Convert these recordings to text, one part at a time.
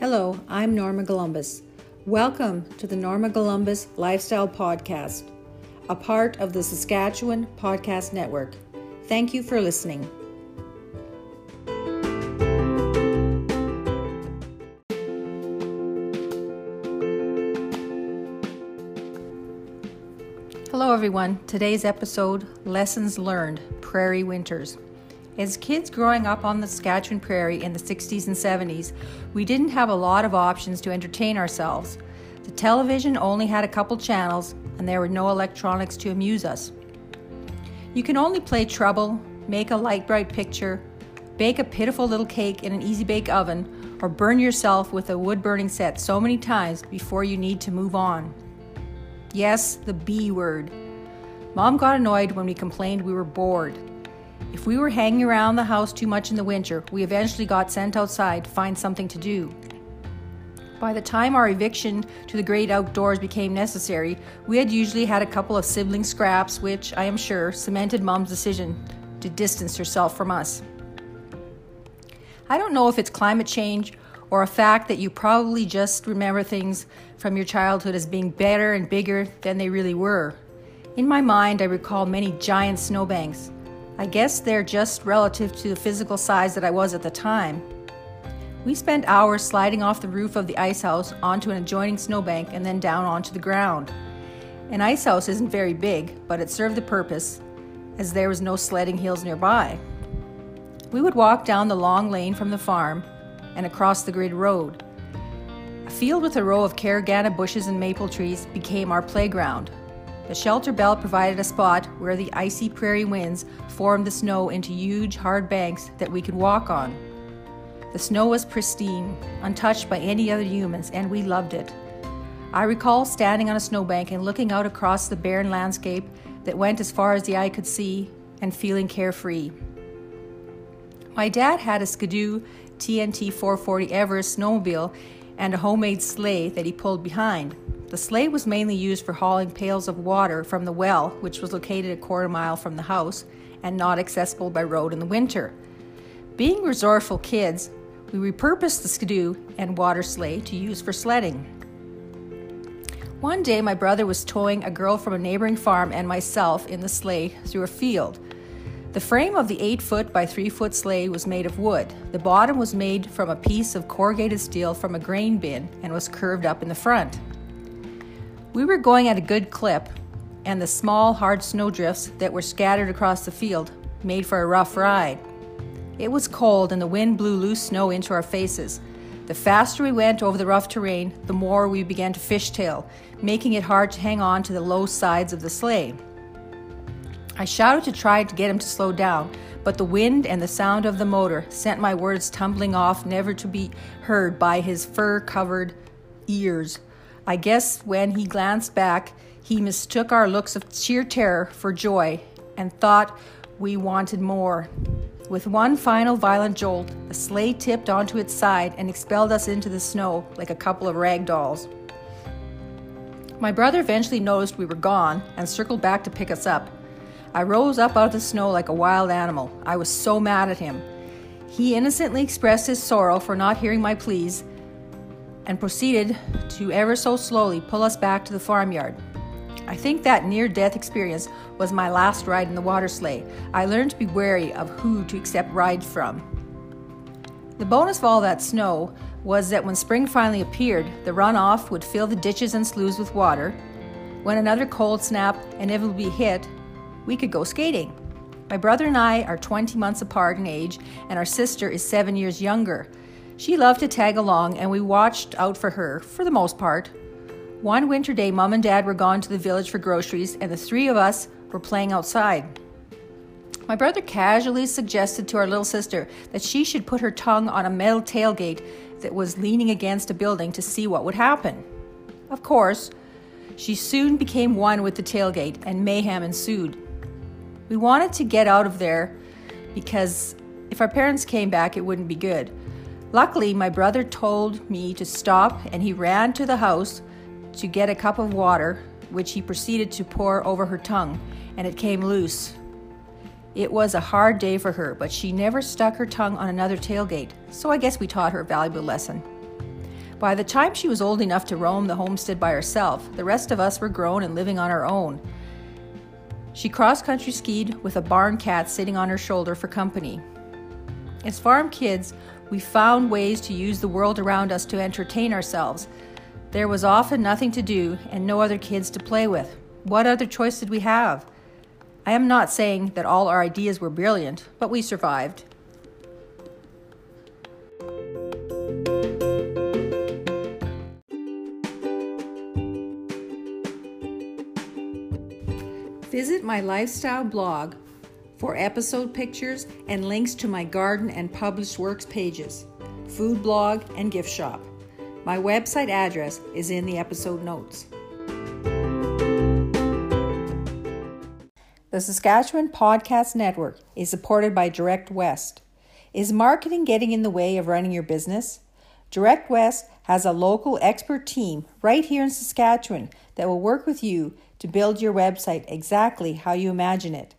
Hello, I'm Norma Columbus. Welcome to the Norma Columbus Lifestyle Podcast, a part of the Saskatchewan Podcast Network. Thank you for listening. Hello, everyone. Today's episode Lessons Learned Prairie Winters. As kids growing up on the Saskatchewan prairie in the 60s and 70s, we didn't have a lot of options to entertain ourselves. The television only had a couple channels, and there were no electronics to amuse us. You can only play Trouble, make a Lite-Brite picture, bake a pitiful little cake in an easy bake oven, or burn yourself with a wood burning set so many times before you need to move on. Yes, the B word. Mom got annoyed when we complained we were bored. If we were hanging around the house too much in the winter, we eventually got sent outside to find something to do. By the time our eviction to the great outdoors became necessary, we had usually had a couple of sibling scraps, which, I am sure, cemented Mom's decision to distance herself from us. I don't know if it's climate change or a fact that you probably just remember things from your childhood as being better and bigger than they really were. In my mind, I recall many giant snowbanks I guess they're just relative to the physical size that I was at the time. We spent hours sliding off the roof of the ice house onto an adjoining snowbank and then down onto the ground. An ice house isn't very big, but it served the purpose, as there was no sledding hills nearby. We would walk down the long lane from the farm and across the grid road. A field with a row of caragana bushes and maple trees became our playground. The shelter belt provided a spot where the icy prairie winds formed the snow into huge, hard banks that we could walk on. The snow was pristine, untouched by any other humans, and we loved it. I recall standing on a snowbank and looking out across the barren landscape that went as far as the eye could see and feeling carefree. My dad had a Skidoo TNT 440 Everest snowmobile and a homemade sleigh that he pulled behind. The sleigh was mainly used for hauling pails of water from the well, which was located a quarter mile from the house and not accessible by road in the winter. Being resourceful kids, we repurposed the skidoo and water sleigh to use for sledding. One day, my brother was towing a girl from a neighboring farm and myself in the sleigh through a field. The frame of the 8 foot by 3 foot sleigh was made of wood. The bottom was made from a piece of corrugated steel from a grain bin and was curved up in the front. We were going at a good clip, and the small, hard snowdrifts that were scattered across the field made for a rough ride. It was cold, and the wind blew loose snow into our faces. The faster we went over the rough terrain, the more we began to fishtail, making it hard to hang on to the low sides of the sleigh. I shouted to try to get him to slow down, but the wind and the sound of the motor sent my words tumbling off, never to be heard by his fur covered ears. I guess when he glanced back, he mistook our looks of sheer terror for joy and thought we wanted more. With one final violent jolt, the sleigh tipped onto its side and expelled us into the snow like a couple of rag dolls. My brother eventually noticed we were gone and circled back to pick us up. I rose up out of the snow like a wild animal. I was so mad at him. He innocently expressed his sorrow for not hearing my pleas and proceeded to ever so slowly pull us back to the farmyard. I think that near death experience was my last ride in the water sleigh. I learned to be wary of who to accept rides from. The bonus of all that snow was that when spring finally appeared, the runoff would fill the ditches and sloughs with water. When another cold snap inevitably hit, we could go skating. My brother and I are 20 months apart in age, and our sister is seven years younger. She loved to tag along, and we watched out for her, for the most part. One winter day, Mom and Dad were gone to the village for groceries, and the three of us were playing outside. My brother casually suggested to our little sister that she should put her tongue on a metal tailgate that was leaning against a building to see what would happen. Of course, she soon became one with the tailgate, and mayhem ensued. We wanted to get out of there because if our parents came back, it wouldn't be good. Luckily, my brother told me to stop and he ran to the house to get a cup of water, which he proceeded to pour over her tongue, and it came loose. It was a hard day for her, but she never stuck her tongue on another tailgate, so I guess we taught her a valuable lesson. By the time she was old enough to roam the homestead by herself, the rest of us were grown and living on our own. She cross country skied with a barn cat sitting on her shoulder for company. As farm kids, we found ways to use the world around us to entertain ourselves. There was often nothing to do and no other kids to play with. What other choice did we have? I am not saying that all our ideas were brilliant, but we survived. Visit my lifestyle blog for episode pictures and links to my garden and published works pages, food blog, and gift shop. My website address is in the episode notes. The Saskatchewan Podcast Network is supported by Direct West. Is marketing getting in the way of running your business? Direct West has a local expert team right here in Saskatchewan that will work with you to build your website exactly how you imagine it.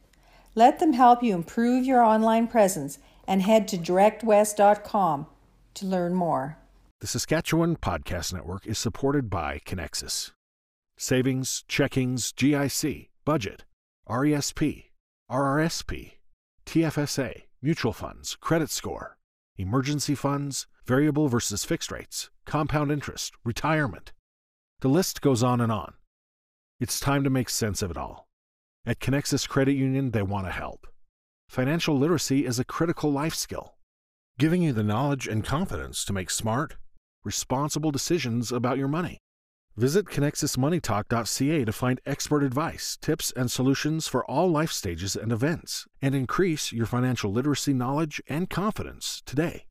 Let them help you improve your online presence and head to directwest.com to learn more. The Saskatchewan Podcast Network is supported by Conexus. Savings, checkings, GIC, budget, RESP, RRSP, TFSA, mutual funds, credit score, emergency funds, variable versus fixed rates, compound interest, retirement. The list goes on and on. It's time to make sense of it all. At Conexus Credit Union, they want to help. Financial literacy is a critical life skill, giving you the knowledge and confidence to make smart, responsible decisions about your money. Visit conexusmoneytalk.ca to find expert advice, tips, and solutions for all life stages and events, and increase your financial literacy knowledge and confidence today.